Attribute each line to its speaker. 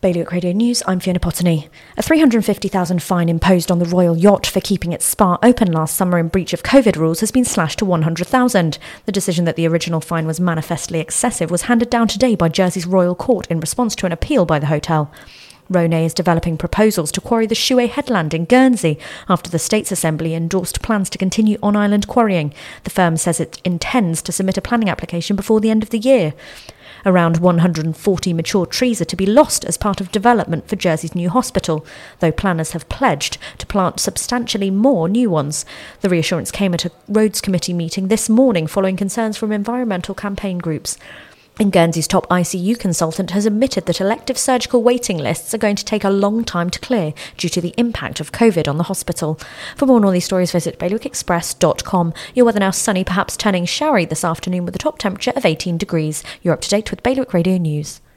Speaker 1: Bailiwick Radio News, I'm Fiona Potney. A 350,000 fine imposed on the Royal Yacht for keeping its spa open last summer in breach of COVID rules has been slashed to 100,000. The decision that the original fine was manifestly excessive was handed down today by Jersey's Royal Court in response to an appeal by the hotel. Ronez is developing proposals to quarry the Chouet headland in Guernsey after the States Assembly endorsed plans to continue on island quarrying. The firm says it intends to submit a planning application before the end of the year. Around 140 mature trees are to be lost as part of development for Jersey's new hospital, though planners have pledged to plant substantially more new ones. The reassurance came at a Roads Committee meeting this morning following concerns from environmental campaign groups. And Guernsey's top ICU consultant has admitted that elective surgical waiting lists are going to take a long time to clear due to the impact of COVID on the hospital. For more on all these stories, visit bailiwickexpress.com. Your weather now sunny, perhaps turning showery this afternoon with a top temperature of 18 degrees. You're up to date with Bailiwick Radio News.